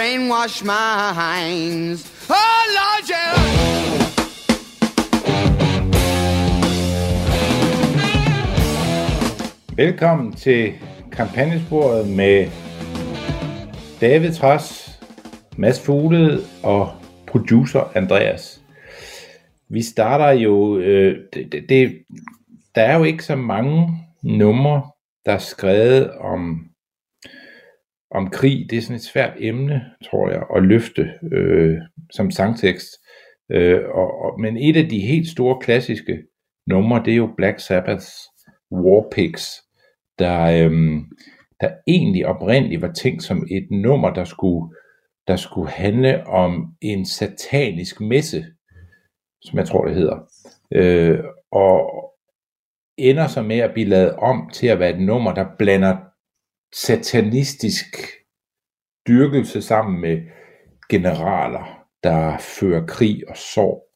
brainwash minds. Oh Lord, yeah. Velkommen til kampagnesporet med David Tras, Mads Fuglede og producer Andreas. Vi starter jo, øh, det, det, det, der er jo ikke så mange numre, der er skrevet om, om krig. Det er sådan et svært emne, tror jeg, at løfte øh, som sangtekst. Øh, og, og, men et af de helt store klassiske numre, det er jo Black Sabbaths War Pigs, der, øh, der egentlig oprindeligt var tænkt som et nummer, der skulle, der skulle handle om en satanisk messe, som jeg tror det hedder, øh, og ender så med at blive lavet om til at være et nummer, der blander satanistisk dyrkelse sammen med generaler, der fører krig og sorg,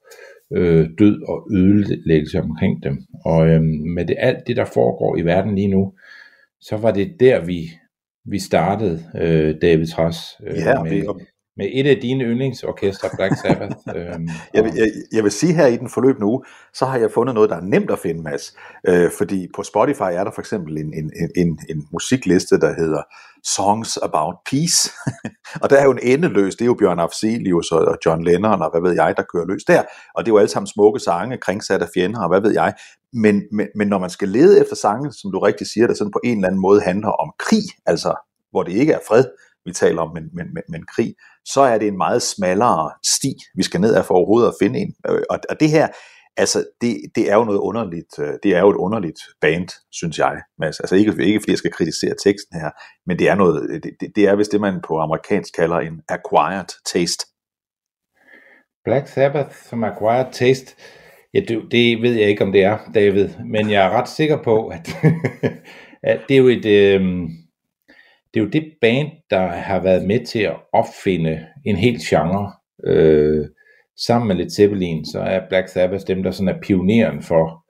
øh, død og ødelæggelse omkring dem. Og øh, med det, alt det, der foregår i verden lige nu, så var det der, vi, vi startede, øh, David Træs, øh, Ja, med, vi- med et af dine yndlingsorkestre, Black Sabbath. øh, Jeg vil, jeg, jeg vil sige her i den forløbende uge, så har jeg fundet noget, der er nemt at finde, Mads. Øh, fordi på Spotify er der for eksempel en, en, en- en, en musikliste, der hedder Songs About Peace. og der er jo en endeløs, det er jo Bjørn Afzelius og og John Lennon og hvad ved jeg, der kører løs der. Og det er jo alle sammen smukke sange, kringsat af fjender og hvad ved jeg. Men, men, men når man skal lede efter sange, som du rigtig siger, der sådan på en eller anden måde handler om krig, altså hvor det ikke er fred, vi taler om, men, men, men, men krig, så er det en meget smallere sti, vi skal ned af for overhovedet at finde en. Øh, og, og det her, altså, det, det er jo noget underligt, øh, det er jo et underligt band, synes jeg, Mads. Altså ikke, ikke fordi jeg skal kritisere teksten her, men det er noget, det, det, det er vist det, man på amerikansk kalder en acquired taste. Black Sabbath som acquired taste, ja, det, det ved jeg ikke, om det er, David, men jeg er ret sikker på, at, at det er jo et, øh, det er jo det band, der har været med til at opfinde en hel genre. Øh, sammen med Led Zeppelin, så er Black Sabbath dem, der sådan er pioneren for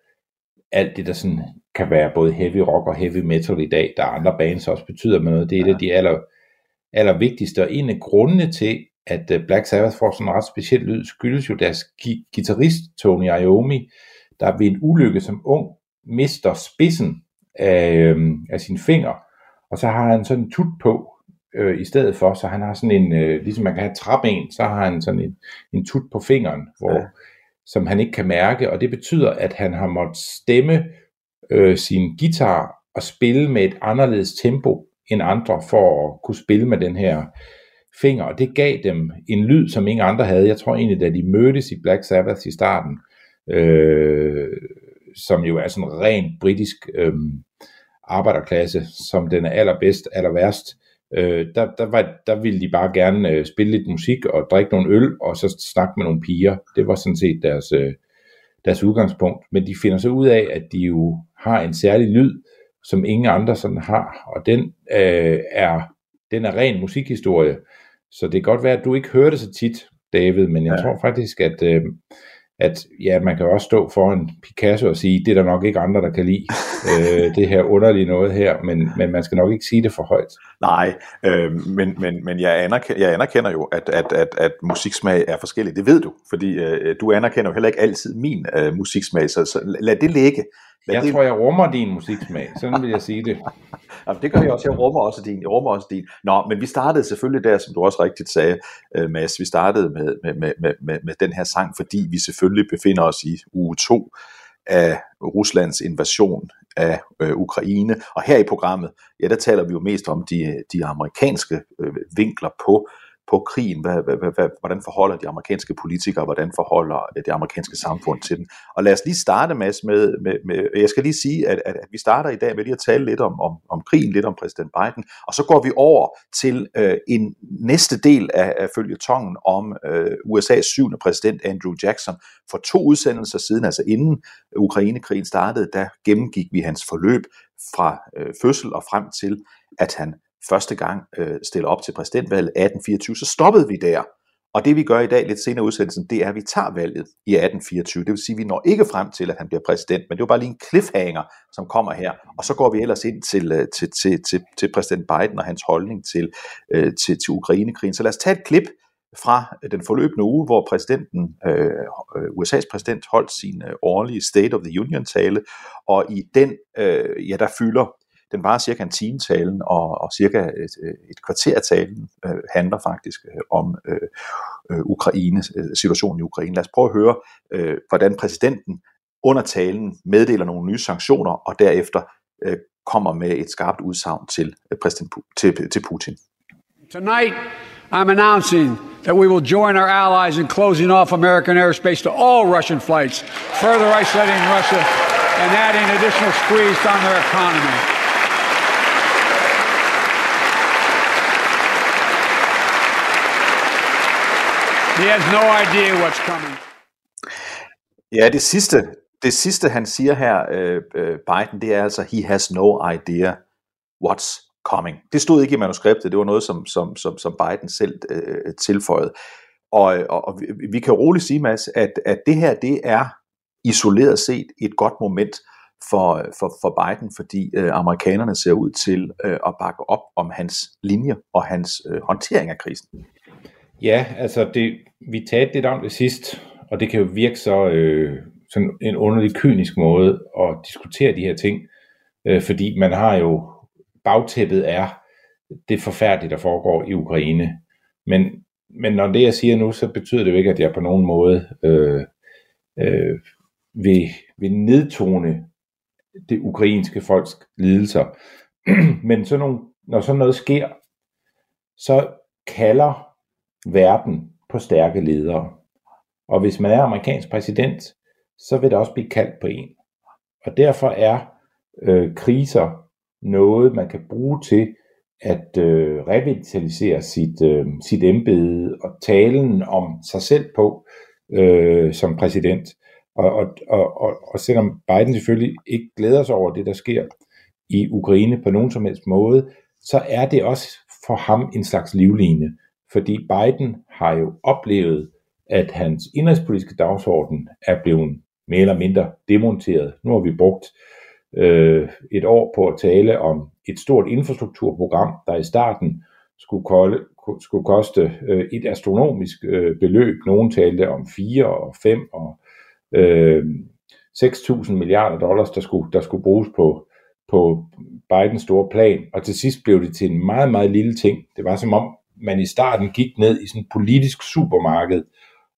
alt det, der sådan kan være både heavy rock og heavy metal i dag. Der er andre bands, også betyder med noget. Det er et af de aller, aller vigtigste, og en af grundene til, at øh, Black Sabbath får sådan en ret speciel lyd, skyldes jo deres guitarist Tony Iommi, der ved en ulykke som ung mister spidsen af, øhm, af sin finger, og så har han sådan en tut på øh, i stedet for, så han har sådan en, øh, ligesom man kan have træben, så har han sådan en, en tut på fingeren, hvor, Ja. som han ikke kan mærke, og det betyder, at han har måttet stemme øh, sin guitar og spille med et anderledes tempo end andre, for at kunne spille med den her finger, og det gav dem en lyd, som ingen andre havde. Jeg tror egentlig, da de mødtes i Black Sabbath i starten, øh, som jo er sådan en ren britisk øh, arbejderklasse, som den er allerbedst, aller værst, øh, der, der, var, der ville de bare gerne øh, spille lidt musik og drikke nogle øl, og så snakke med nogle piger. Det var sådan set deres, øh, deres udgangspunkt. Men de finder så ud af, at de jo har en særlig lyd, som ingen andre sådan har, og den øh, er den er ren musikhistorie. Så det kan godt være, at du ikke hører det så tit, David, men jeg ja. tror faktisk, at, øh, at ja, man kan også stå foran Picasso og sige, det er der nok ikke andre, der kan lide, øh, det her underlige noget her, men, men man skal nok ikke sige det for højt. Nej, øh, men, men, men jeg, anerkender, jeg anerkender jo, at, at, at, at musiksmag er forskellig, det ved du, fordi øh, du anerkender jo heller ikke altid min øh, musiksmag, så, så lad det ligge. Lad jeg det... tror, jeg rummer din musiksmag, sådan vil jeg sige det. Jamen, det gør jeg også, jeg rummer også din, jeg rummer også din. Nå, men vi startede selvfølgelig der, som du også rigtigt sagde, øh, Mads, vi startede med, med, med, med, med, den her sang, fordi vi selvfølgelig befinder os i uge 2 af Ruslands invasion af øh, Ukraine. Og her i programmet, ja, der taler vi jo mest om de, de amerikanske øh, vinkler på på krigen, hvad, hvad, hvad, hvordan forholder de amerikanske politikere, hvordan forholder det amerikanske samfund til den. Og lad os lige starte med, med, med, med jeg skal lige sige, at, at, at vi starter i dag med lige at tale lidt om, om, om krigen, lidt om præsident Biden, og så går vi over til øh, en næste del af, af følgetongen om øh, USA's syvende præsident Andrew Jackson. For to udsendelser siden, altså inden Ukrainekrigen startede, der gennemgik vi hans forløb fra øh, fødsel og frem til, at han første gang øh, stiller op til præsidentvalget 1824, så stoppede vi der. Og det vi gør i dag, lidt senere udsendelsen, det er, at vi tager valget i 1824. Det vil sige, at vi når ikke frem til, at han bliver præsident, men det er bare lige en cliffhanger, som kommer her. Og så går vi ellers ind til, øh, til, til, til, til præsident Biden og hans holdning til, øh, til, til Ukrainekrigen. Så lad os tage et klip fra øh, den forløbende uge, hvor præsidenten, øh, øh USA's præsident holdt sin årlige State of the Union tale, og i den, øh, ja, der fylder den var cirka en time talen, og, og cirka et, øh, et kvarter talen øh, handler faktisk øh, om øh, øh Ukraine, øh, situationen i Ukraine. Lad os prøve at høre, øh, hvordan præsidenten under talen meddeler nogle nye sanktioner, og derefter øh, kommer med et skarpt udsagn til, øh, præsident, til, til Putin. Tonight, I'm announcing that we will join our allies in closing off American airspace to all Russian flights, further isolating Russia and adding additional squeeze on their economy. He has no idea what's coming. Ja, det sidste, det sidste han siger her, øh, øh, Biden, det er altså, he has no idea what's coming. Det stod ikke i manuskriptet, det var noget, som, som, som, som Biden selv øh, tilføjede. Og, og, og vi, vi kan roligt sige, Mads, at, at det her, det er isoleret set et godt moment for, for, for Biden, fordi øh, amerikanerne ser ud til øh, at bakke op om hans linje og hans øh, håndtering af krisen. Ja, altså det, vi talte lidt om det sidst, og det kan jo virke så øh, sådan en underlig kynisk måde at diskutere de her ting, øh, fordi man har jo, bagtæppet er det forfærdelige, der foregår i Ukraine. Men, men når det jeg siger nu, så betyder det jo ikke, at jeg på nogen måde øh, øh, vil, vil nedtone det ukrainske folks lidelser. men så nogle, når sådan noget sker, så kalder verden på stærke ledere. Og hvis man er amerikansk præsident, så vil der også blive kaldt på en. Og derfor er øh, kriser noget, man kan bruge til at øh, revitalisere sit, øh, sit embede og talen om sig selv på øh, som præsident. Og, og, og, og, og selvom Biden selvfølgelig ikke glæder sig over det, der sker i Ukraine på nogen som helst måde, så er det også for ham en slags livline fordi Biden har jo oplevet, at hans indrigspolitiske dagsorden er blevet mere eller mindre demonteret. Nu har vi brugt øh, et år på at tale om et stort infrastrukturprogram, der i starten skulle, kolde, skulle koste øh, et astronomisk øh, beløb. Nogen talte om 4 og 5 og øh, 6.000 milliarder dollars, der skulle, der skulle bruges på, på Bidens store plan. Og til sidst blev det til en meget, meget lille ting. Det var som om man i starten gik ned i sådan et politisk supermarked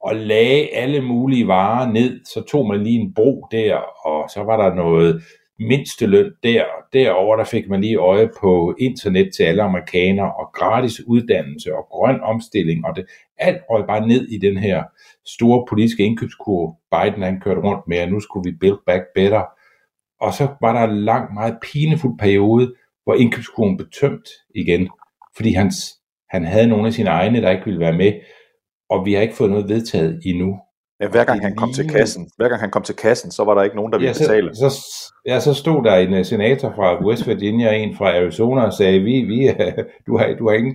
og lagde alle mulige varer ned, så tog man lige en bro der, og så var der noget mindsteløn der. og Derover der fik man lige øje på internet til alle amerikanere, og gratis uddannelse, og grøn omstilling, og det, alt røg bare ned i den her store politiske indkøbskurve, Biden han kørte rundt med, at nu skulle vi build back better. Og så var der en lang, meget pinefuld periode, hvor indkøbskurven blev tømt igen, fordi hans, han havde nogle af sine egne, der ikke ville være med, og vi har ikke fået noget vedtaget endnu. Ja, hver gang han kom til kassen, hver gang han kom til kassen, så var der ikke nogen, der ville ja, så, betale. Så, ja, så stod der en uh, senator fra West Virginia, en fra Arizona, og sagde, vi, vi, uh, du, har, du har ingen,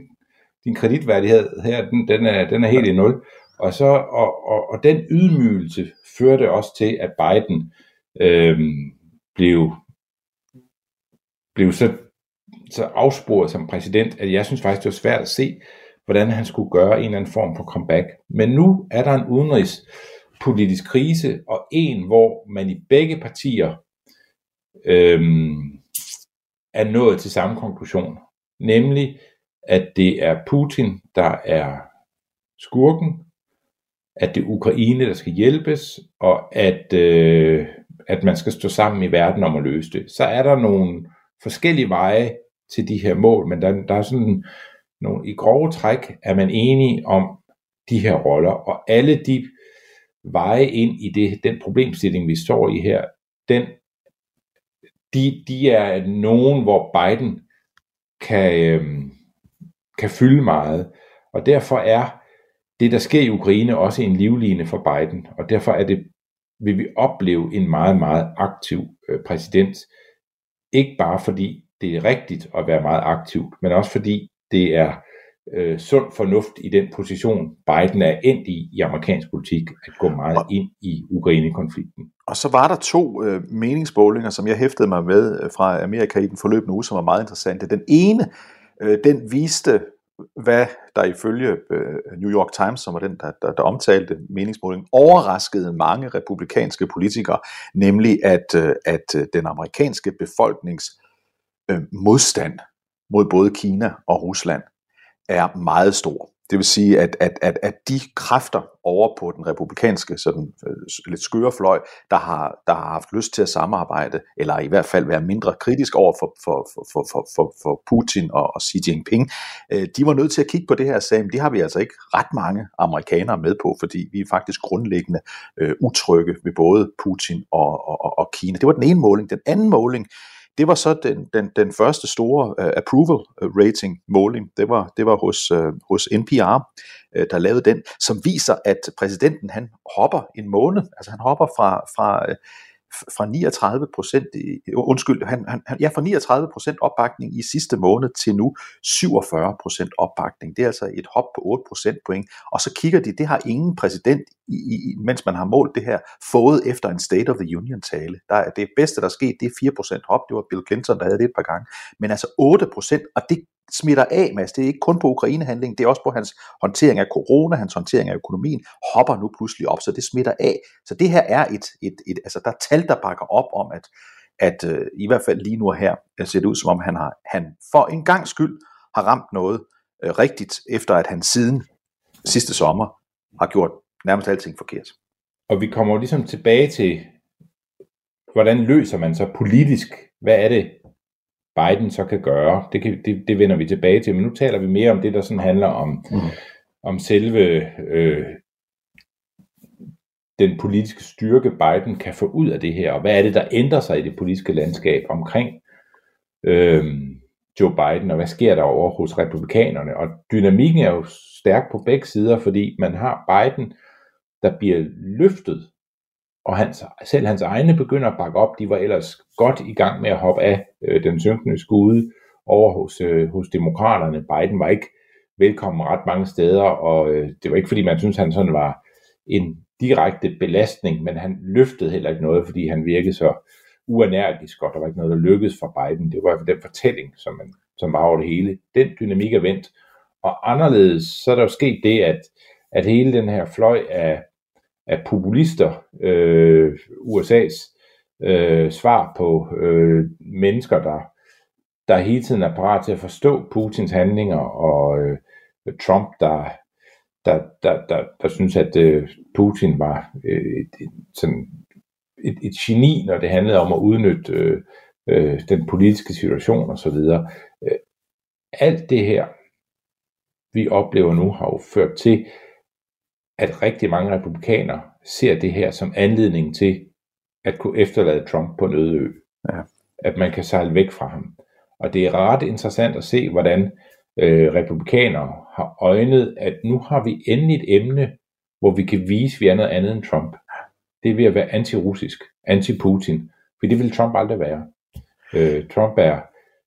din kreditværdighed her, den, den, er, den er helt i nul. Og, så, og, og, og den ydmygelse førte også til, at Biden øh, blev, blev så, så afsporet som præsident, at jeg synes faktisk, det var svært at se, hvordan han skulle gøre en eller anden form for comeback. Men nu er der en udenrigspolitisk krise, og en, hvor man i begge partier øhm, er nået til samme konklusion, nemlig at det er Putin, der er skurken, at det er Ukraine, der skal hjælpes, og at, øh, at man skal stå sammen i verden om at løse det. Så er der nogle forskellige veje til de her mål, men der, der er sådan nogle, i grove træk er man enige om de her roller, og alle de veje ind i det, den problemstilling, vi står i her, den, de, de er nogen, hvor Biden kan, øh, kan fylde meget, og derfor er det, der sker i Ukraine, også en livline for Biden, og derfor er det, vil vi opleve en meget, meget aktiv øh, præsident, ikke bare fordi det er rigtigt at være meget aktiv, men også fordi det er øh, sund fornuft i den position, Biden er endt i i amerikansk politik, at gå meget og, ind i Ukraine-konflikten. Og så var der to øh, meningsmålinger, som jeg hæftede mig med øh, fra Amerika i den forløbende uge, som var meget interessante. Den ene, øh, den viste, hvad der ifølge øh, New York Times, som var den, der, der, der omtalte meningsmålingen, overraskede mange republikanske politikere, nemlig at, øh, at øh, den amerikanske befolknings øh, modstand mod både Kina og Rusland er meget stor. Det vil sige, at, at, at, at de kræfter over på den republikanske sådan, øh, lidt skøre fløj, der har, der har haft lyst til at samarbejde, eller i hvert fald være mindre kritisk over for, for, for, for, for, for Putin og, og Xi Jinping, øh, de var nødt til at kigge på det her og sagde, de har vi altså ikke ret mange amerikanere med på, fordi vi er faktisk grundlæggende øh, utrygge ved både Putin og, og, og Kina. Det var den ene måling. Den anden måling, det var så den, den, den første store uh, approval øh, rating måling. Det var, det var hos, uh, hos NPR, uh, der lavede den, som viser, at præsidenten han hopper en måned. Altså han hopper fra, fra uh, fra 39 procent, undskyld, han, han, ja, fra 39 procent opbakning i sidste måned til nu 47 procent opbakning. Det er altså et hop på 8 procent point. Og så kigger de, det har ingen præsident, i, i, mens man har målt det her, fået efter en State of the Union tale. Der er det bedste, der er sket, det er 4 procent hop. Det var Bill Clinton, der havde det et par gange. Men altså 8 procent, og det smitter af, Mads. Det er ikke kun på Ukraine-handlingen, det er også på hans håndtering af corona, hans håndtering af økonomien, hopper nu pludselig op, så det smitter af. Så det her er et, et, et altså der er tal, der bakker op om, at, at øh, i hvert fald lige nu her, øh, ser det ud som om, han, har, han for en gang skyld har ramt noget øh, rigtigt, efter at han siden sidste sommer har gjort nærmest alting forkert. Og vi kommer ligesom tilbage til, hvordan løser man så politisk, hvad er det, Biden så kan gøre. Det, kan, det, det vender vi tilbage til, men nu taler vi mere om det, der sådan handler om, mm. om selve øh, den politiske styrke, Biden kan få ud af det her, og hvad er det, der ændrer sig i det politiske landskab omkring øh, Joe Biden, og hvad sker der over hos republikanerne. Og dynamikken er jo stærk på begge sider, fordi man har Biden, der bliver løftet og hans, selv hans egne begynder at bakke op. De var ellers godt i gang med at hoppe af øh, den synkende skude over hos, øh, hos demokraterne. Biden var ikke velkommen ret mange steder, og øh, det var ikke fordi man synes han sådan var en direkte belastning, men han løftede heller ikke noget, fordi han virkede så uenergisk, og der var ikke noget, der lykkedes for Biden. Det var i hvert fald den fortælling, som, man, som var over det hele. Den dynamik er vendt. Og anderledes, så er der jo sket det, at, at hele den her fløj af af populister, øh, USA's øh, svar på øh, mennesker, der, der hele tiden er parat til at forstå Putins handlinger, og øh, Trump, der, der, der, der, der synes, at øh, Putin var øh, et, et, sådan et, et geni, når det handlede om at udnytte øh, øh, den politiske situation osv. Øh, alt det her, vi oplever nu, har jo ført til, at rigtig mange republikanere ser det her som anledning til at kunne efterlade Trump på en øde ø. Ja. At man kan sejle væk fra ham. Og det er ret interessant at se, hvordan øh, republikanere har øjnet, at nu har vi endelig et emne, hvor vi kan vise, at vi er noget andet end Trump. Det er ved at være anti-russisk, anti-Putin, for det vil Trump aldrig være. Øh, Trump er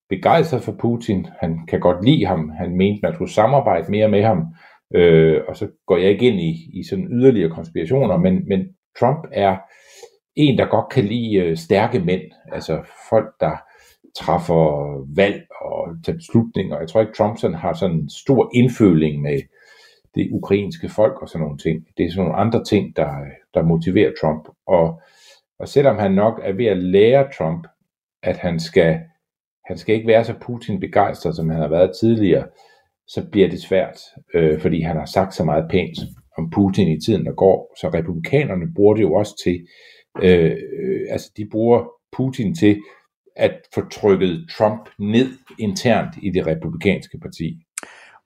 begejstret for Putin, han kan godt lide ham, han mente, man skulle samarbejde mere med ham, øh, og så går jeg ikke ind i, i sådan yderligere konspirationer, men, men Trump er en, der godt kan lide øh, stærke mænd, altså folk, der træffer valg og tager beslutninger. Jeg tror ikke, Trump sådan har sådan en stor indføling med det ukrainske folk og sådan nogle ting. Det er sådan nogle andre ting, der, der motiverer Trump. Og, og selvom han nok er ved at lære Trump, at han skal, han skal ikke være så Putin begejstret, som han har været tidligere, så bliver det svært, øh, fordi han har sagt så meget pænt om Putin i tiden, der går. Så republikanerne bruger det jo også til, øh, øh altså de bruger Putin til at få trykket Trump ned internt i det republikanske parti.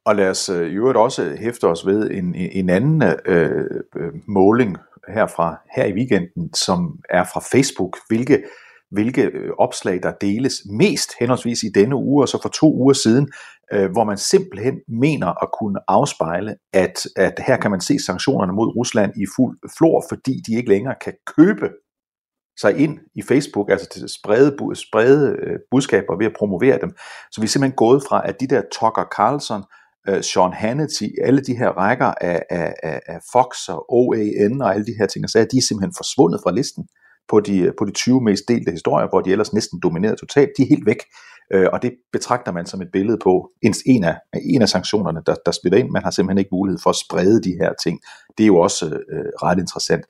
Og lad os øh, i øvrigt også hæfte os ved en, en anden øh, øh, måling herfra her i weekenden, som er fra Facebook, hvilke hvilke øh, opslag der deles mest henholdsvis i denne uge og så for to uger siden, øh, hvor man simpelthen mener at kunne afspejle, at, at her kan man se sanktionerne mod Rusland i fuld flor, fordi de ikke længere kan købe sig ind i Facebook, altså til sprede, sprede øh, budskaber ved at promovere dem. Så vi er simpelthen gået fra, at de der Tucker Carlson, øh, Sean Hannity, alle de her rækker af, af, af Fox og OAN og alle de her ting, så er de simpelthen forsvundet fra listen på de, øh, på de 20 mest delte historier, hvor de ellers næsten dominerede totalt, de er helt væk. Øh, og det betragter man som et billede på en af, en af sanktionerne, der, der spiller ind. Man har simpelthen ikke mulighed for at sprede de her ting. Det er jo også øh, øh, ret interessant.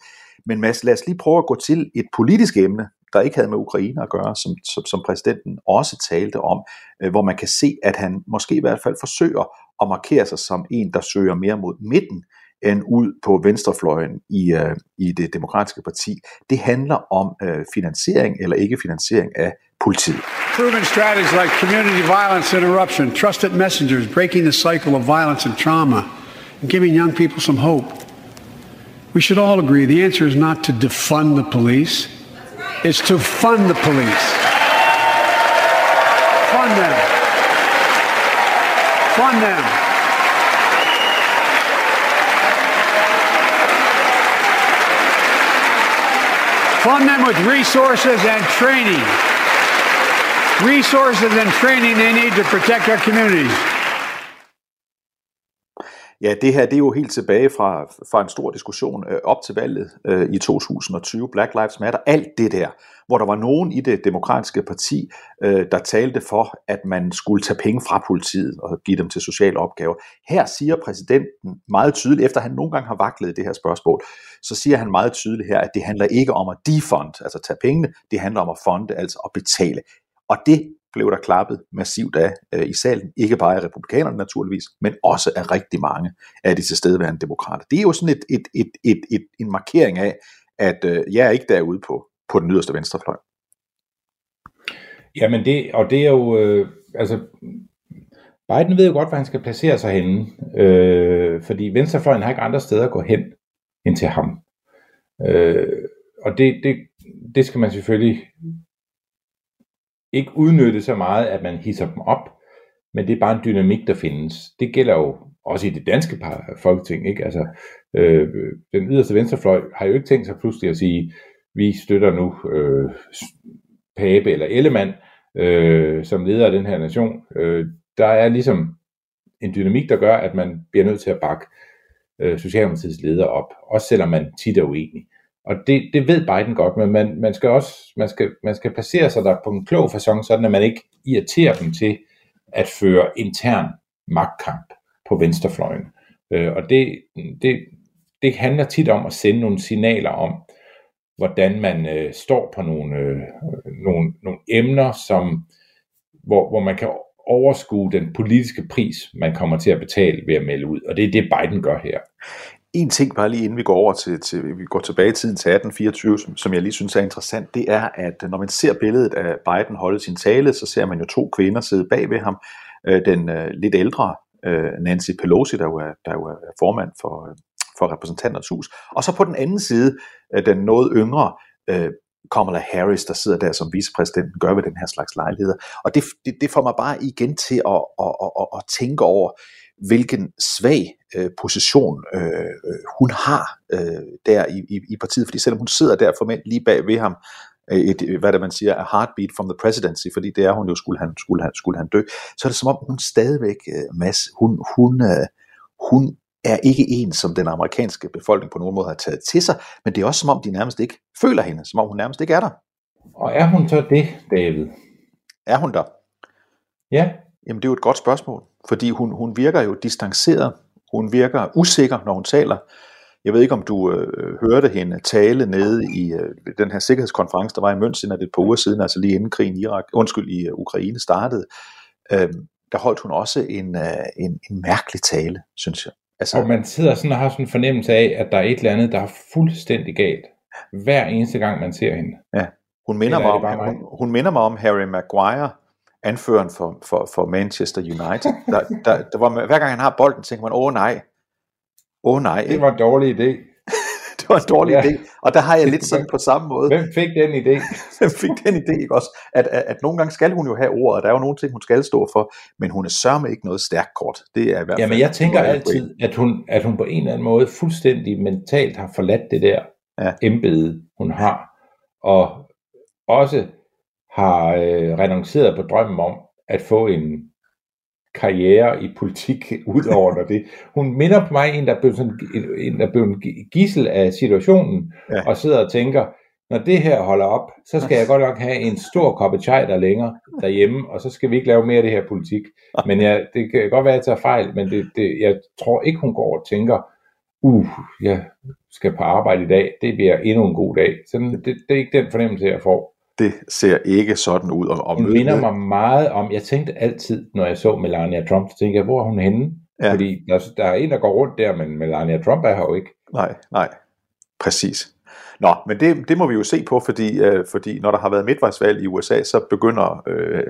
Men Mads, lad os lige prøve at gå til et politisk emne, der ikke havde med Ukraine at gøre, som, som, som præsidenten også talte om, øh, hvor man kan se, at han måske i hvert fald forsøger at markere sig som en, der søger mere mod midten, end ud på venstrefløjen i, uh, i det demokratiske parti. Det handler om uh, finansiering eller ikke finansiering af politiet. Proven strategies like community violence interruption, trusted messengers, breaking the cycle of violence and trauma, and giving young people some hope. We should all agree the answer is not to defund the police, it's to fund the police. Fund them. Fund them. Fund them with resources and training. Resources and training they need to protect our communities. Ja, det her det er jo helt tilbage fra, fra en stor diskussion øh, op til valget øh, i 2020, Black Lives Matter, alt det der, hvor der var nogen i det demokratiske parti, øh, der talte for, at man skulle tage penge fra politiet og give dem til sociale opgaver. Her siger præsidenten meget tydeligt, efter han nogle gange har vaklet det her spørgsmål, så siger han meget tydeligt her, at det handler ikke om at defund, altså tage pengene, det handler om at fonde, altså at betale. Og det blev der klappet massivt af øh, i salen, ikke bare af republikanerne naturligvis, men også af rigtig mange af de tilstedeværende demokrater. Det er jo sådan et, et, et, et, et, en markering af, at øh, jeg er ikke derude på, på den yderste venstrefløj. Jamen det, og det er jo, øh, altså, Biden ved jo godt, hvor han skal placere sig henne, øh, fordi venstrefløjen har ikke andre steder at gå hen end til ham. Øh, og det, det, det skal man selvfølgelig ikke udnytte så meget, at man hisser dem op, men det er bare en dynamik, der findes. Det gælder jo også i det danske folketing. Ikke? Altså, øh, den yderste venstrefløj har jo ikke tænkt sig pludselig at sige, vi støtter nu øh, Pape eller Ellemann øh, som leder af den her nation. Øh, der er ligesom en dynamik, der gør, at man bliver nødt til at bakke øh, Socialdemokratiets leder op, også selvom man tit er uenig. Og det, det ved Biden godt, men man, man skal også man skal, man skal placere sig der på en klog façon, sådan at man ikke irriterer dem til at føre intern magtkamp på venstrefløjen. Øh, og det, det, det handler tit om at sende nogle signaler om, hvordan man øh, står på nogle, øh, nogle, nogle emner, som, hvor, hvor man kan overskue den politiske pris, man kommer til at betale ved at melde ud. Og det er det, Biden gør her. en ting bare lige inden vi går over til, til vi går tilbage i tiden til 1824, som, som jeg lige synes er interessant, det er, at når man ser billedet af Biden holde sin tale, så ser man jo to kvinder sidde bag ved ham. Øh, den øh, lidt ældre øh, Nancy Pelosi, der jo er, der jo er formand for, øh, for repræsentanternes hus. Og så på den anden side, øh, den noget yngre øh, Kamala Harris, der sidder der som vicepræsidenten, gør ved den her slags lejligheder. Og det, det, det får mig bare igen til at, at, at, at, at tænke over, hvilken svag øh, position øh, øh hun har øh, der i, i, i partiet, fordi selvom hun sidder der formelt lige bag ved ham, øh, et, hvad det man siger, a heartbeat from the presidency, fordi det er hun jo, skulle han, skulle han, skulle han dø, så er det som om hun stadigvæk, Mads, hun, hun, hun er ikke en, som den amerikanske befolkning på nogen måde har taget til sig, men det er også som om, de nærmest ikke føler hende, som om hun nærmest ikke er der. Og er hun så det, David? Er hun der? Ja. Jamen det er jo et godt spørgsmål, fordi hun, hun virker jo distanceret, hun virker usikker, når hun taler. Jeg ved ikke, om du øh, hørte hende tale nede i øh, den her sikkerhedskonference, der var i München et par uger siden, altså lige inden krigen i Irak, undskyld, i uh, Ukraine startede. Øh, der holdt hun også en, øh, en, en mærkelig tale, synes jeg. Altså, og man sidder sådan og har sådan en fornemmelse af, at der er et eller andet, der er fuldstændig galt. Hver eneste gang, man ser hende. Ja. Hun minder, mig om, hun, hun minder mig om Harry Maguire, anføreren for, for, for Manchester United. Der, der, der var, hver gang han har bolden, tænker man, åh nej, åh nej. Det var en dårlig idé. Det var en dårlig ja. idé. Og der har jeg lidt sådan på samme måde. Hvem fik den idé? Hvem fik den idé, ikke også? At, at, at nogle gange skal hun jo have ordet, og der er jo nogle ting, hun skal stå for, men hun er sørme ikke noget stærkt kort. Det er i hvert fald... Jamen jeg tænker altid, at hun, at hun på en eller anden måde fuldstændig mentalt har forladt det der ja. embede, hun har, og også har øh, renonceret på drømmen om at få en karriere i politik udover når det. Hun minder på mig en, der blev, sådan, en, der blev en gissel af situationen, ja. og sidder og tænker, når det her holder op, så skal jeg godt nok have en stor kop chai der længere derhjemme, og så skal vi ikke lave mere af det her politik. Men jeg, det kan godt være, at jeg tager fejl, men det, det, jeg tror ikke, hun går og tænker, uh, jeg skal på arbejde i dag, det bliver endnu en god dag. Så det, det er ikke den fornemmelse, jeg får det ser ikke sådan ud. Og, og hun minder mig meget om, jeg tænkte altid, når jeg så Melania Trump, så tænkte jeg, hvor er hun henne? Ja. Fordi der, der er en, der går rundt der, men Melania Trump er her jo ikke. Nej, nej, præcis. Nå, men det, det må vi jo se på, fordi, øh, fordi når der har været midtvejsvalg i USA, så begynder øh,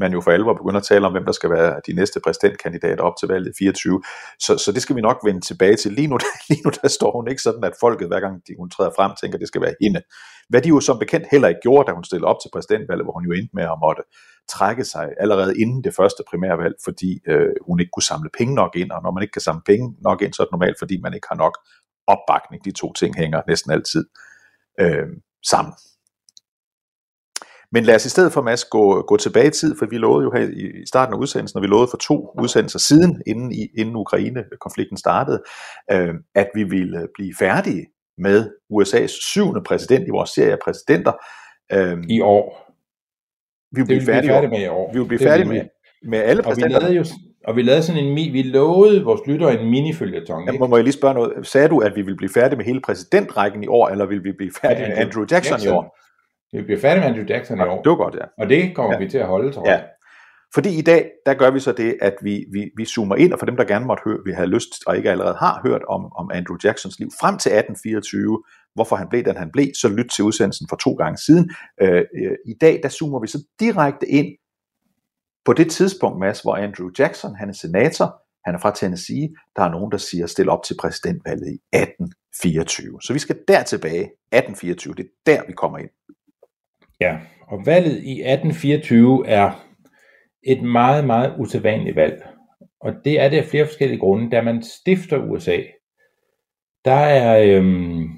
man jo for alvor begynder at tale om, hvem der skal være de næste præsidentkandidater op til valget 24. Så, så det skal vi nok vende tilbage til. Lige nu, lige nu der står hun ikke sådan, at folket, hver gang de, hun træder frem, tænker, at det skal være hende. Hvad de jo som bekendt heller ikke gjorde, da hun stillede op til præsidentvalget, hvor hun jo endte med at måtte trække sig allerede inden det første primærvalg, fordi øh, hun ikke kunne samle penge nok ind, og når man ikke kan samle penge nok ind, så er det normalt, fordi man ikke har nok opbakning. De to ting hænger næsten altid øh, sammen. Men lad os i stedet for, Mads, gå, gå tilbage i tid, for vi lovede jo her i starten af udsendelsen, og vi lovede for to udsendelser siden, inden, inden Ukraine-konflikten startede, øh, at vi ville blive færdige med USA's syvende præsident i vores serie af præsidenter. Øh, I år. Vi vil blive færdige, færdige med i år. Vi vil blive færdige med, med alle præsidenter. Og vi lavede jo og vi lavede sådan en, vi lovede vores lyttere en mini-følgetong. Ja, må jeg lige spørge noget? Sagde du, at vi vil blive færdige med hele præsidentrækken i år, eller vil vi blive færdige ja, med Andrew Jackson, Jackson i år? Vi bliver færdige med Andrew Jackson ja, i år. Det var godt, ja. Og det kommer ja. vi til at holde, tror jeg. Ja. Fordi i dag, der gør vi så det, at vi, vi, vi zoomer ind, og for dem, der gerne måtte høre, vi har lyst, og ikke allerede har hørt om, om Andrew Jacksons liv frem til 1824, hvorfor han blev den han blev, så lyt til udsendelsen for to gange siden. Øh, øh, I dag, der zoomer vi så direkte ind på det tidspunkt, Mads, hvor Andrew Jackson, han er senator, han er fra Tennessee, der er nogen, der siger, stil op til præsidentvalget i 1824. Så vi skal der tilbage, 1824, det er der, vi kommer ind. Ja, og valget i 1824 er et meget, meget usædvanligt valg. Og det er det af flere forskellige grunde. Da man stifter USA, der er øhm,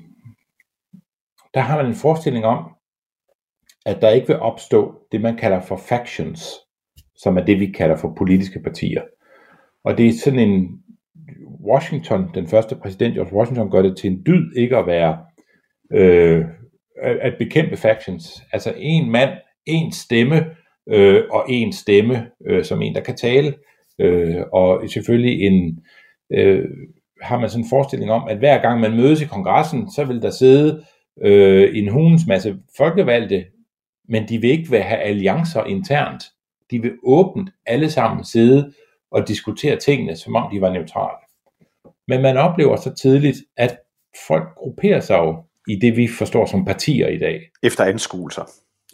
der har man en forestilling om, at der ikke vil opstå det, man kalder for factions, som er det, vi kalder for politiske partier. Og det er sådan en Washington, den første præsident George Washington, gør det til en dyd ikke at være øh, at bekæmpe factions. Altså en mand, en stemme, øh, og en stemme øh, som en, der kan tale. Øh, og selvfølgelig en, øh, har man sådan en forestilling om, at hver gang man mødes i kongressen, så vil der sidde øh, en hunds masse folkevalgte, men de vil ikke have alliancer internt. De vil åbent alle sammen sidde og diskutere tingene, som om de var neutrale. Men man oplever så tidligt, at folk grupperer sig jo i det, vi forstår som partier i dag. Efter anskuelser.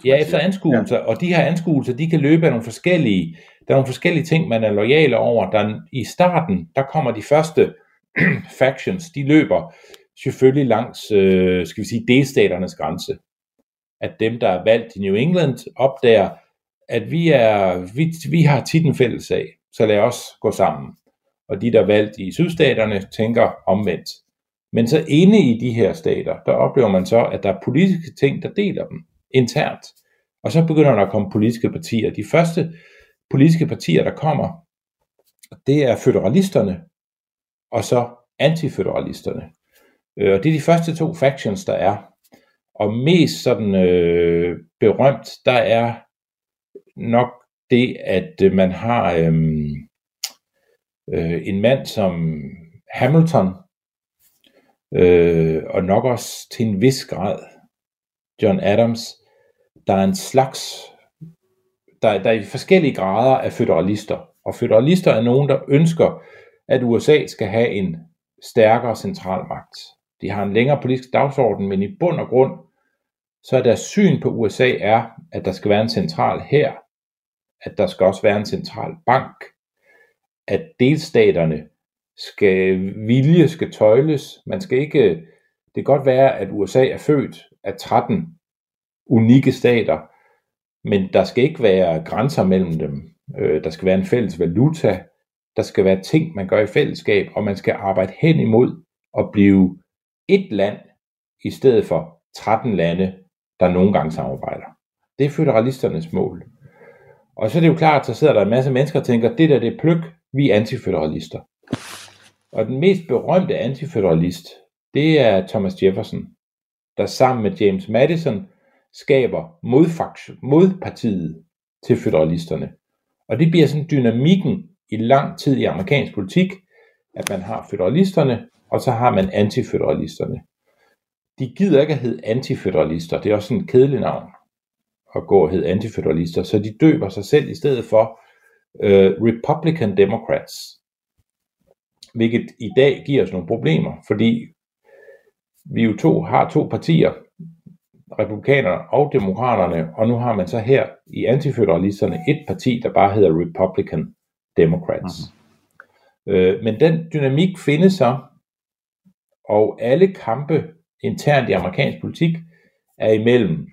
Ja, efter anskuelser, ja. og de her anskuelser, de kan løbe af nogle forskellige, der er nogle forskellige ting, man er lojale over. Der I starten, der kommer de første factions, de løber selvfølgelig langs, øh, skal vi sige, delstaternes grænse. At dem, der er valgt i New England, opdager, at vi, er, vi, vi har tit en fælles sag, så lad os gå sammen. Og de, der er valgt i sydstaterne, tænker omvendt. Men så inde i de her stater, der oplever man så, at der er politiske ting, der deler dem internt. Og så begynder der at komme politiske partier. De første politiske partier, der kommer, det er føderalisterne, og så antiføderalisterne. Øh, og det er de første to factions, der er. Og mest sådan øh, berømt, der er nok det, at øh, man har øhm, øh, en mand som Hamilton, øh, og nok også til en vis grad John Adams, der er en slags, der, der er i forskellige grader af føderalister. Og føderalister er nogen, der ønsker, at USA skal have en stærkere centralmagt. De har en længere politisk dagsorden, men i bund og grund, så er deres syn på USA er, at der skal være en central her, at der skal også være en central bank, at delstaterne skal vilje, skal tøjles. Man skal ikke, det kan godt være, at USA er født af 13 unikke stater, men der skal ikke være grænser mellem dem. Øh, der skal være en fælles valuta, der skal være ting, man gør i fællesskab, og man skal arbejde hen imod at blive et land, i stedet for 13 lande, der nogle gange samarbejder. Det er føderalisternes mål. Og så er det jo klart, at så sidder der en masse mennesker og tænker, det der det er pløk, vi er antifederalister. Og den mest berømte antifederalist, det er Thomas Jefferson, der sammen med James Madison skaber modpartiet til føderalisterne. Og det bliver sådan dynamikken i lang tid i amerikansk politik, at man har føderalisterne, og så har man antifederalisterne. De gider ikke at hedde antifederalister, det er også sådan et kedeligt navn at gå og hedde antifederalister, så de døber sig selv i stedet for uh, Republican Democrats. Hvilket i dag giver os nogle problemer, fordi vi jo to har to partier, republikanerne og demokraterne, og nu har man så her i antifederalisterne et parti, der bare hedder Republican Democrats. Mm-hmm. Øh, men den dynamik findes så, og alle kampe internt i amerikansk politik er imellem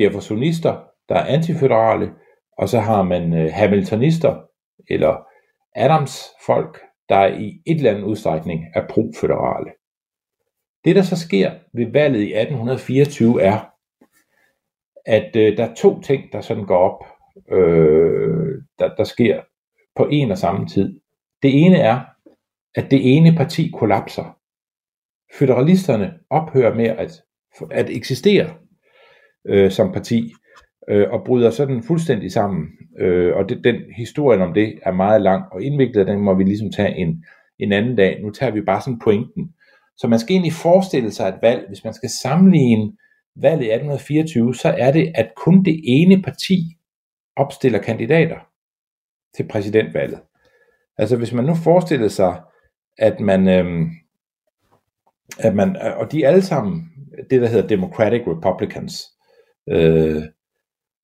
Jeffersonister, der er antiføderale, og så har man øh, Hamiltonister, eller Adams folk, der i et eller andet udstrækning er profederale. Det, der så sker ved valget i 1824, er, at øh, der er to ting, der sådan går op, øh, der, der sker på en og samme tid. Det ene er, at det ene parti kollapser. Føderalisterne ophører med at, at eksistere øh, som parti, øh, og bryder sådan fuldstændig sammen. Øh, og det, den historien om det er meget lang og indviklet, den må vi ligesom tage en, en anden dag. Nu tager vi bare sådan pointen. Så man skal egentlig forestille sig et valg, hvis man skal sammenligne valget i 1824, så er det, at kun det ene parti opstiller kandidater til præsidentvalget. Altså hvis man nu forestiller sig, at man, øhm, at man, og de er alle sammen det, der hedder Democratic Republicans. Øh,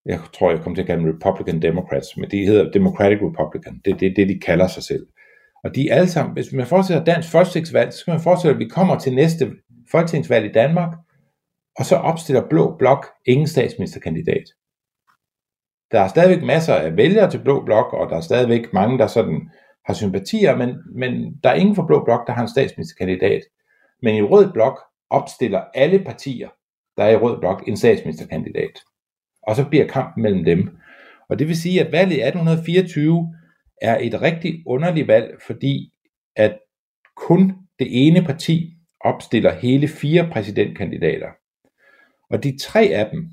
jeg tror, jeg kommer til at kalde dem Republican Democrats, men de hedder Democratic Republican. Det er det, det, de kalder sig selv. Og de er alle sammen, hvis man forestiller dansk folketingsvalg, så skal man forestille, at vi kommer til næste folketingsvalg i Danmark, og så opstiller Blå Blok ingen statsministerkandidat. Der er stadigvæk masser af vælgere til Blå Blok, og der er stadigvæk mange, der sådan har sympatier, men, men der er ingen for Blå Blok, der har en statsministerkandidat. Men i Rød Blok opstiller alle partier, der er i Rød Blok, en statsministerkandidat. Og så bliver kampen mellem dem. Og det vil sige, at valget i 1824 er et rigtig underligt valg, fordi at kun det ene parti opstiller hele fire præsidentkandidater. Og de tre af dem,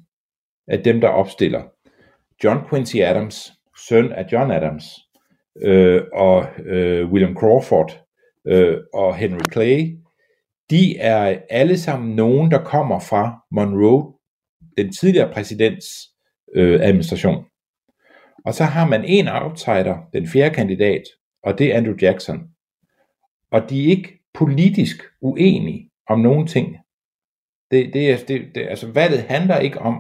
er dem der opstiller, John Quincy Adams, søn af John Adams, øh, og øh, William Crawford øh, og Henry Clay, de er alle sammen nogen, der kommer fra Monroe, den tidligere præsidents øh, administration. Og så har man en outsider, den fjerde kandidat, og det er Andrew Jackson. og de er ikke politisk uenige om nogen ting. Det, det, er, det, det, altså valget handler ikke om,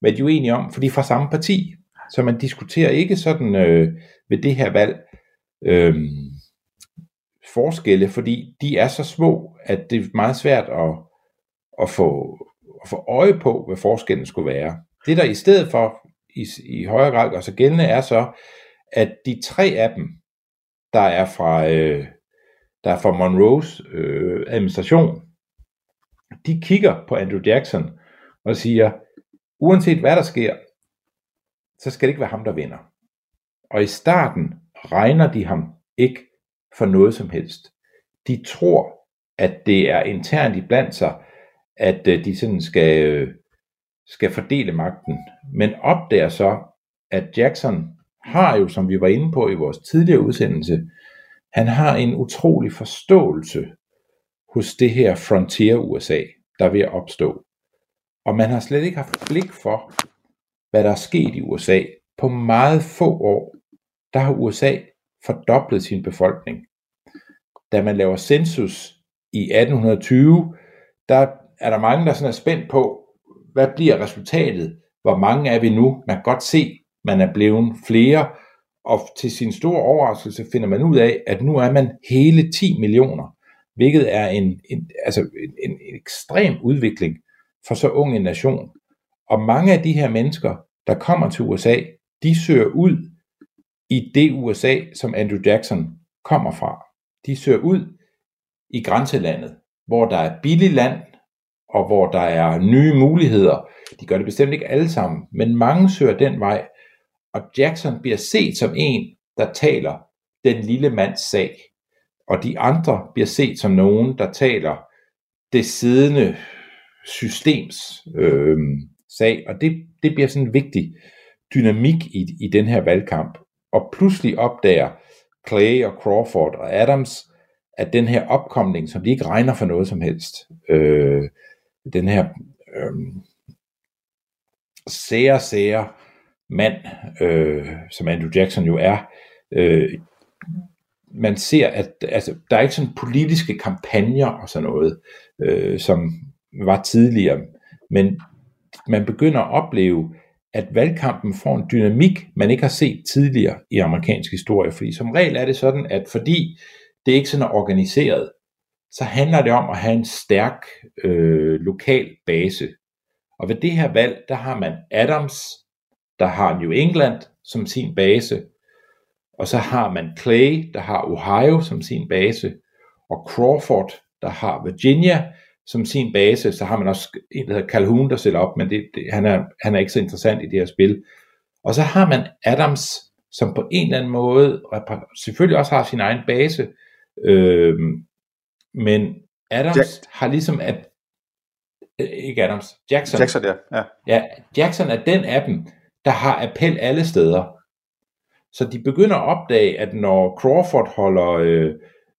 hvad de er uenige om, for de er fra samme parti. Så man diskuterer ikke sådan øh, ved det her valg øh, forskelle, fordi de er så små, at det er meget svært at, at, få, at få øje på, hvad forskellen skulle være. Det der i stedet for i, i højere grad gør sig gældende, er så, at de tre af dem, der er fra, øh, der er fra Monroes øh, administration, de kigger på Andrew Jackson og siger, uanset hvad der sker, så skal det ikke være ham, der vinder. Og i starten regner de ham ikke for noget som helst. De tror, at det er internt i blandt sig, at øh, de sådan skal, øh, skal fordele magten. Men opdager så, at Jackson har jo, som vi var inde på i vores tidligere udsendelse, han har en utrolig forståelse hos det her frontier USA, der er ved at opstå. Og man har slet ikke haft blik for, hvad der er sket i USA. På meget få år, der har USA fordoblet sin befolkning. Da man laver census i 1820, der er der mange, der sådan er spændt på, hvad bliver resultatet? Hvor mange er vi nu? Man kan godt se, man er blevet flere, og til sin store overraskelse finder man ud af, at nu er man hele 10 millioner, hvilket er en, en, altså en, en, en ekstrem udvikling for så ung en nation. Og mange af de her mennesker, der kommer til USA, de søger ud i det USA, som Andrew Jackson kommer fra. De søger ud i grænselandet, hvor der er billig land, og hvor der er nye muligheder. De gør det bestemt ikke alle sammen, men mange søger den vej, og Jackson bliver set som en, der taler den lille mands sag, og de andre bliver set som nogen, der taler det siddende systems øh, sag, og det, det bliver sådan en vigtig dynamik i, i den her valgkamp. Og pludselig opdager Clay og Crawford og Adams, at den her opkomling, som de ikke regner for noget som helst, øh, den her øh, sære, sære mand, øh, som Andrew Jackson jo er, øh, man ser, at altså, der er ikke sådan politiske kampagner og sådan noget, øh, som var tidligere, men man begynder at opleve, at valgkampen får en dynamik, man ikke har set tidligere i amerikansk historie. Fordi som regel er det sådan, at fordi det ikke sådan er organiseret, så handler det om at have en stærk øh, lokal base. Og ved det her valg, der har man Adams, der har New England som sin base, og så har man Clay, der har Ohio som sin base, og Crawford, der har Virginia som sin base. Så har man også en, der hedder Calhoun, der stiller op, men det, det, han, er, han er ikke så interessant i det her spil. Og så har man Adams, som på en eller anden måde selvfølgelig også har sin egen base, øh, men Adams Jack. har ligesom at øh, ikke Adams, Jackson. Jackson, ja. ja. Ja, Jackson er den af dem, der har appel alle steder. Så de begynder at opdage, at når Crawford holder øh,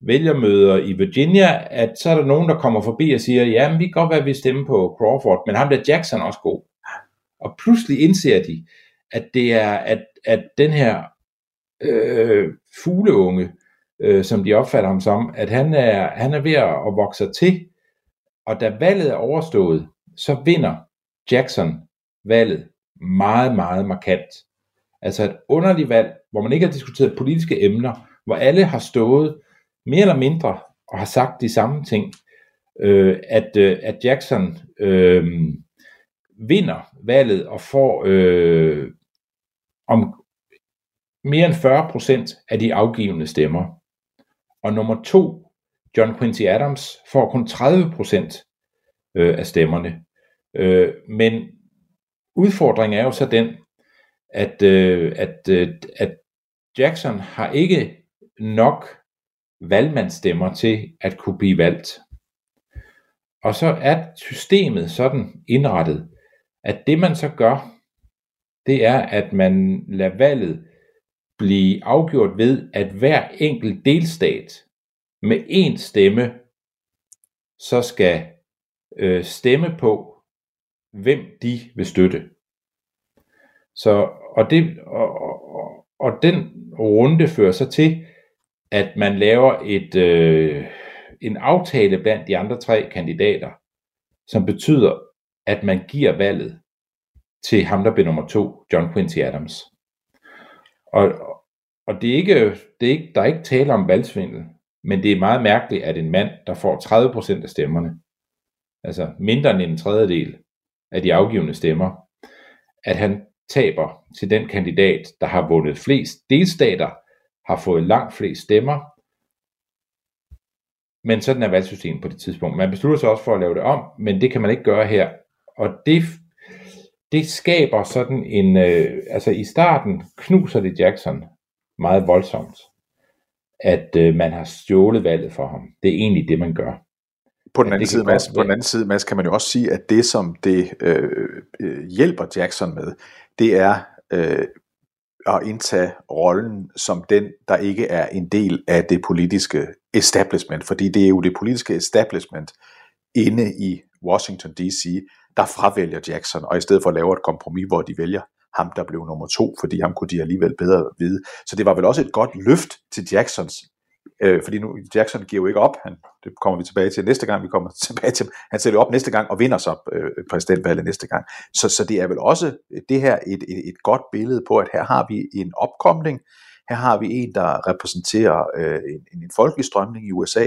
vælgermøder i Virginia, at så er der nogen, der kommer forbi og siger, ja, men vi kan godt være, at vi stemmer på Crawford, men ham der Jackson er også god. Og pludselig indser de, at det er, at, at den her øh, fugleunge, øh, som de opfatter ham som, at han er, han er ved at vokse sig til, og da valget er overstået, så vinder Jackson valget meget, meget markant. Altså et underligt valg, hvor man ikke har diskuteret politiske emner, hvor alle har stået mere eller mindre og har sagt de samme ting, øh, at, øh, at Jackson øh, vinder valget og får øh, om mere end 40% af de afgivende stemmer. Og nummer to, John Quincy Adams, får kun 30% øh, af stemmerne. Øh, men udfordringen er jo så den, at, øh, at, øh, at Jackson har ikke nok valgmandsstemmer til at kunne blive valgt. Og så er systemet sådan indrettet, at det man så gør, det er, at man lader valget blive afgjort ved, at hver enkelt delstat med én stemme, så skal øh, stemme på, hvem de vil støtte. Så, og, det, og, og, og den runde fører så til, at man laver et, øh, en aftale blandt de andre tre kandidater, som betyder, at man giver valget til ham, der bliver nummer to, John Quincy Adams. Og, og det er ikke, det er ikke, der er ikke tale om valgsvindel, men det er meget mærkeligt, at en mand, der får 30% af stemmerne, altså mindre end en tredjedel af de afgivende stemmer, at han taber til den kandidat, der har vundet flest delstater, har fået langt flest stemmer, men sådan er valgsystemet på det tidspunkt. Man beslutter sig også for at lave det om, men det kan man ikke gøre her. Og det, det skaber sådan en, øh, altså i starten knuser det Jackson meget voldsomt, at øh, man har stjålet valget for ham. Det er egentlig det, man gør. På den, anden side, Mads, på den anden side, Mads, kan man jo også sige, at det, som det øh, øh, hjælper Jackson med, det er øh, at indtage rollen som den, der ikke er en del af det politiske establishment, fordi det er jo det politiske establishment inde i Washington D.C., der fravælger Jackson, og i stedet for at lave et kompromis, hvor de vælger ham, der blev nummer to, fordi ham kunne de alligevel bedre vide. Så det var vel også et godt løft til Jacksons Øh, fordi nu, Jackson giver jo ikke op, han, det kommer vi tilbage til næste gang, vi kommer tilbage til, han sætter op næste gang og vinder så øh, præsidentvalget næste gang. Så, så det er vel også det her et, et, et godt billede på, at her har vi en opkomling, her har vi en, der repræsenterer øh, en, en folkelig strømning i USA,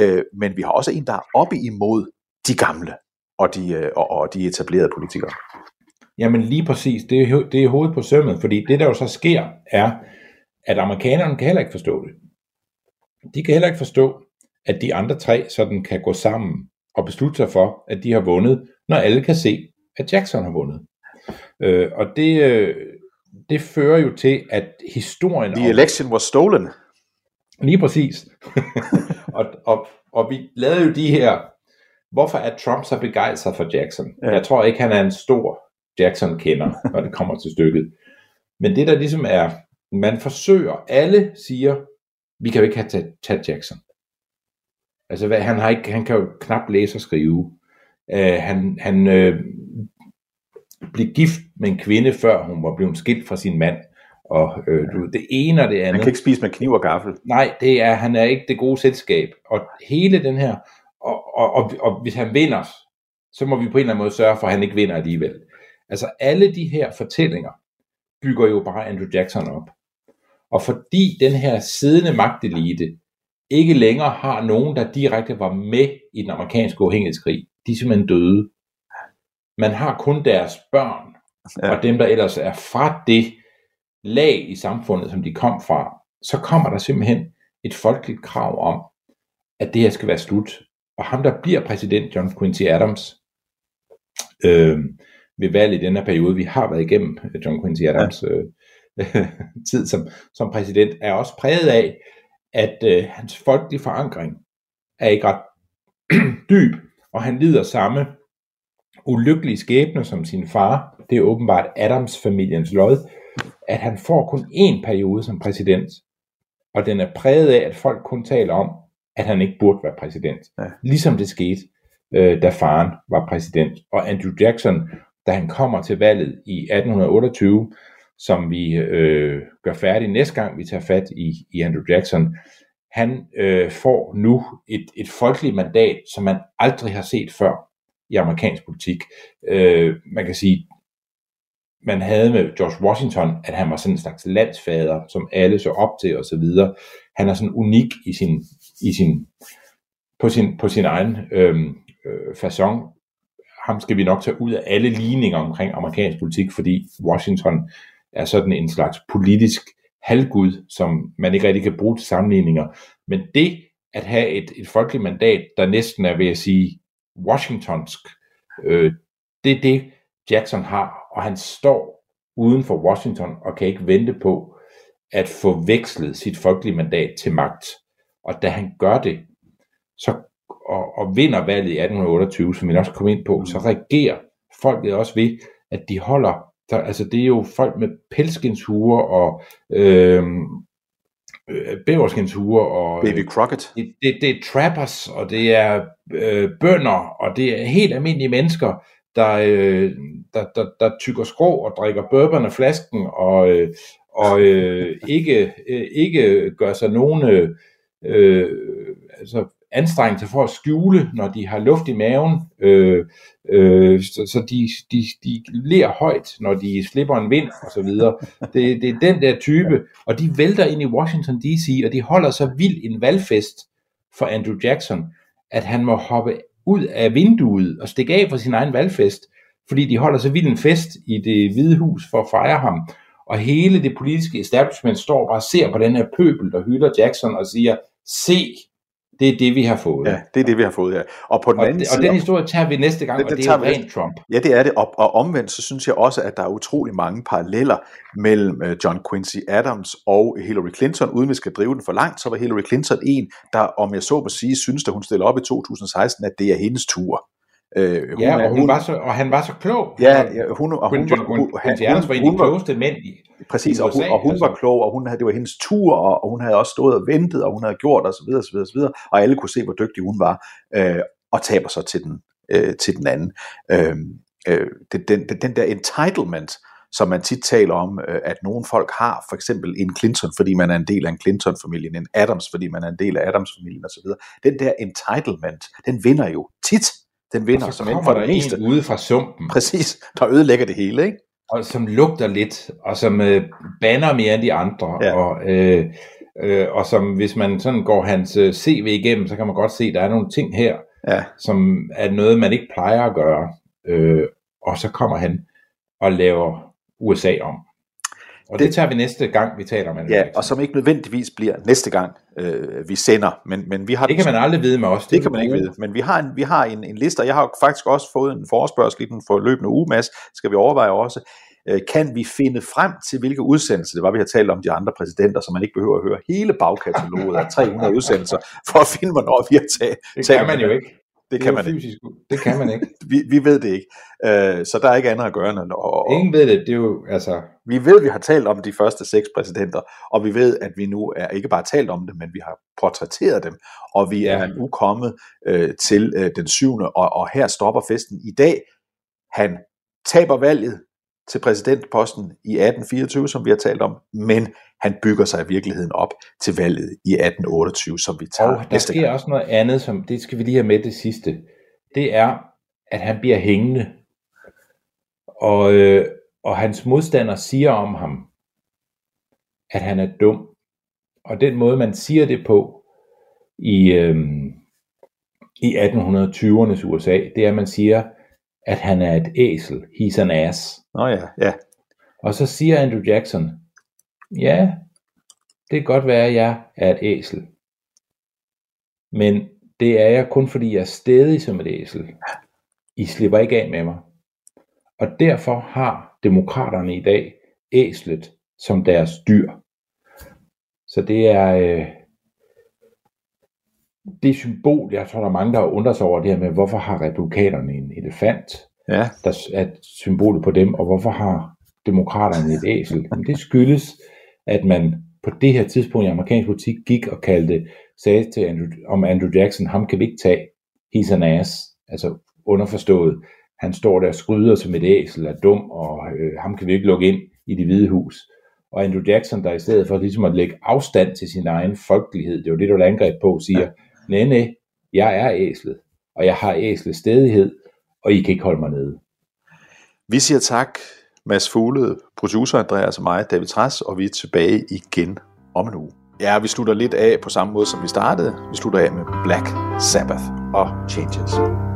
øh, men vi har også en, der er oppe imod de gamle og de, øh, og, og de etablerede politikere. Jamen lige præcis, det er, det er hovedet på sømmet, fordi det der jo så sker, er, at amerikanerne kan heller ikke forstå det de kan heller ikke forstå, at de andre tre sådan kan gå sammen og beslutte sig for, at de har vundet, når alle kan se, at Jackson har vundet. Øh, og det, øh, det fører jo til, at historien... The election was stolen. Lige præcis. og, og, og vi lavede jo de her... Hvorfor er Trump så begejstret for Jackson? Ja. Jeg tror ikke, han er en stor Jackson-kender, når det kommer til stykket. Men det der ligesom er... Man forsøger, alle siger, vi kan jo ikke have Tad Jackson. Altså, hvad, han, har ikke, han kan jo knap læse og skrive. Uh, han han uh, blev gift med en kvinde, før hun var blevet skilt fra sin mand. Og uh, du, det ene og det andet. Han kan ikke spise med kniv og gaffel. Nej, det er, han er ikke det gode selskab. Og hele den her, og, og, og, og hvis han vinder, så må vi på en eller anden måde sørge for, at han ikke vinder alligevel. Altså alle de her fortællinger bygger jo bare Andrew Jackson op. Og fordi den her siddende magtelite ikke længere har nogen, der direkte var med i den amerikanske uafhængighedskrig, de er simpelthen døde. Man har kun deres børn, ja. og dem, der ellers er fra det lag i samfundet, som de kom fra, så kommer der simpelthen et folkeligt krav om, at det her skal være slut. Og ham, der bliver præsident, John Quincy Adams, øh, ved valget i den her periode, vi har været igennem John Quincy Adams ja. øh, tid som, som præsident, er også præget af, at øh, hans folkelige forankring er ikke ret dyb, og han lider samme ulykkelige skæbne som sin far. Det er åbenbart Adams familiens lod, at han får kun én periode som præsident, og den er præget af, at folk kun taler om, at han ikke burde være præsident. Ja. Ligesom det skete, øh, da faren var præsident. Og Andrew Jackson, da han kommer til valget i 1828, som vi øh, gør færdig næste gang, vi tager fat i, i Andrew Jackson, han øh, får nu et, et folkeligt mandat, som man aldrig har set før i amerikansk politik. Øh, man kan sige, man havde med George Washington, at han var sådan en slags landsfader, som alle så op til osv. Han er sådan unik i sin, i sin, på, sin, på sin egen øhm, øh, øh, façon. Ham skal vi nok tage ud af alle ligninger omkring amerikansk politik, fordi Washington er sådan en slags politisk halvgud, som man ikke rigtig kan bruge til sammenligninger. Men det at have et, et folkeligt mandat, der næsten er ved at sige Washingtonsk, øh, det er det, Jackson har, og han står uden for Washington og kan ikke vente på at få vekslet sit folkelige mandat til magt. Og da han gør det, så, og, og vinder valget i 1828, som vi også kommer ind på, så reagerer folket også ved, at de holder der, altså det er jo folk med pelskinshuer og øhm, øh, bæverskinshuer og Baby Crockett. Det, det, det er trappers og det er øh, bønder og det er helt almindelige mennesker der, øh, der, der, der tykker skrå og drikker bourbon af flasken og, øh, og øh, ikke, øh, ikke gør sig nogen øh, øh, altså anstrengelse for at skjule, når de har luft i maven, øh, øh, så, så de, de, de ler højt, når de slipper en vind og så videre. Det, det er den der type, og de vælter ind i Washington D.C., og de holder så vild en valgfest for Andrew Jackson, at han må hoppe ud af vinduet og stikke af fra sin egen valgfest, fordi de holder så vild en fest i det hvide hus for at fejre ham. Og hele det politiske establishment står bare og ser på den her pøbel, der hylder Jackson og siger, se, det er det, vi har fået. Ja, det er det, vi har fået, ja. Og, på den og, anden og side, den historie tager vi næste gang, Det- og det det, er vi rent Trump. Ja, det er det. Og, og omvendt, så synes jeg også, at der er utrolig mange paralleller mellem øh, John Quincy Adams og Hillary Clinton. Uden vi skal drive den for langt, så var Hillary Clinton en, der, om jeg så må sige, synes, da hun stillede op i 2016, at det er hendes tur. Øh, hun Ja, og, hun var så, og han var så klog. Ja, ja hun, og hun, John var, hun, Quincy Adams var en af hun de klogeste mænd i, præcis, i og hun, USA, og hun altså. var klog, og hun havde, det var hendes tur, og, og hun havde også stået og ventet, og hun havde gjort, og så videre, så videre, så videre, og alle kunne se, hvor dygtig hun var, øh, og taber så til den, øh, til den anden. Øh, øh, den, den, den der entitlement, som man tit taler om, øh, at nogle folk har, for eksempel en Clinton, fordi man er en del af en Clinton-familie, en Adams, fordi man er en del af Adams-familien osv. Den der entitlement, den vinder jo tit. Den vinder og så som kommer for der en ude fra sumpen, Præcis, der ødelægger det hele, ikke? og som lugter lidt, og som øh, banner mere end de andre, Ja. og, øh, øh, og som hvis man sådan går hans øh, CV igennem, så kan man godt se, at der er nogle ting her, Ja, som er noget, man ikke plejer at gøre. Øh, og så kommer han og laver USA om. Og det, Det- det tager vi næste gang, vi taler om Andrew ja Jackson. og som ikke nødvendigvis bliver næste gang, øh, vi sender, men, men vi har Det kan man aldrig vide med os. det kan man ikke vide, men vi har en, vi har en, en liste, og jeg har faktisk også fået en forespørgsel i den forløbende uge, Mads, skal vi overveje også, øh, kan vi finde frem til, hvilke udsendelser det var, vi har talt om de andre præsidenter, så man ikke behøver at høre hele bagkataloget af 300 udsendelser, for at finde, hvornår vi har taget. Det kan man jo ikke. Det kan man ikke. fysisk. Det kan man ikke. Vi, vi ved det ikke. Øh, så der er ikke andet at gøre. End, og, og, Ingen ved det. Det er jo, altså, vi ved, at vi har talt om de første seks præsidenter, og vi ved, at vi nu er ikke bare talt om det, men vi har portrætteret dem, og vi Ja. er nu kommet øh, til øh, den syvende, og, og her stopper festen i dag. Han taber valget til præsidentposten i 1824, som vi har talt om, men han bygger sig i virkeligheden op til valget i 1828, som vi tager og der sker gang. også noget andet, som det skal vi lige have med det sidste. Det er, at han bliver hængende. Og, øh, og hans modstander siger om ham, at han er dum. Og den måde, man siger det på i, øh, i 1820'ernes USA, det er, at man siger, at han er et æsel. He's an ass. Nå ja, ja. Og så siger Andrew Jackson, ja, det kan godt være, at jeg er et æsel. Men det er jeg kun fordi jeg er stedig som et æsel. I slipper ikke af med mig. Og derfor har demokraterne i dag æslet som deres dyr. Så det er øh, det symbol, jeg tror, der er mange, der undrer sig over det her med, hvorfor har republikanerne en elefant? ja. der er symbolet på dem, og hvorfor har demokraterne et æsel? Jamen, det skyldes, at man på det her tidspunkt i amerikansk politik gik og kaldte, sagde til Andrew, om Andrew Jackson, ham kan vi ikke tage, he's an ass, altså underforstået, han står der og skryder som et æsel, er dum, og øh, ham kan vi ikke lukke ind i det hvide hus. Og Andrew Jackson, der i stedet for ligesom at lægge afstand til sin egen folkelighed, det var det, du lagde angreb på, siger, nej, nej, jeg er æslet, og jeg har æslet stedighed, og I kan ikke holde mig nede. Vi siger tak, Mads Fuglede, producer Andreas og mig, David Træs, og vi er tilbage igen om en uge. Ja, vi slutter lidt af på samme måde, som vi startede. Vi slutter af med Black Sabbath og Changes.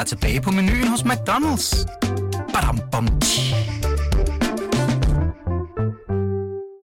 Der er tilbage på menuen hos McDonald's.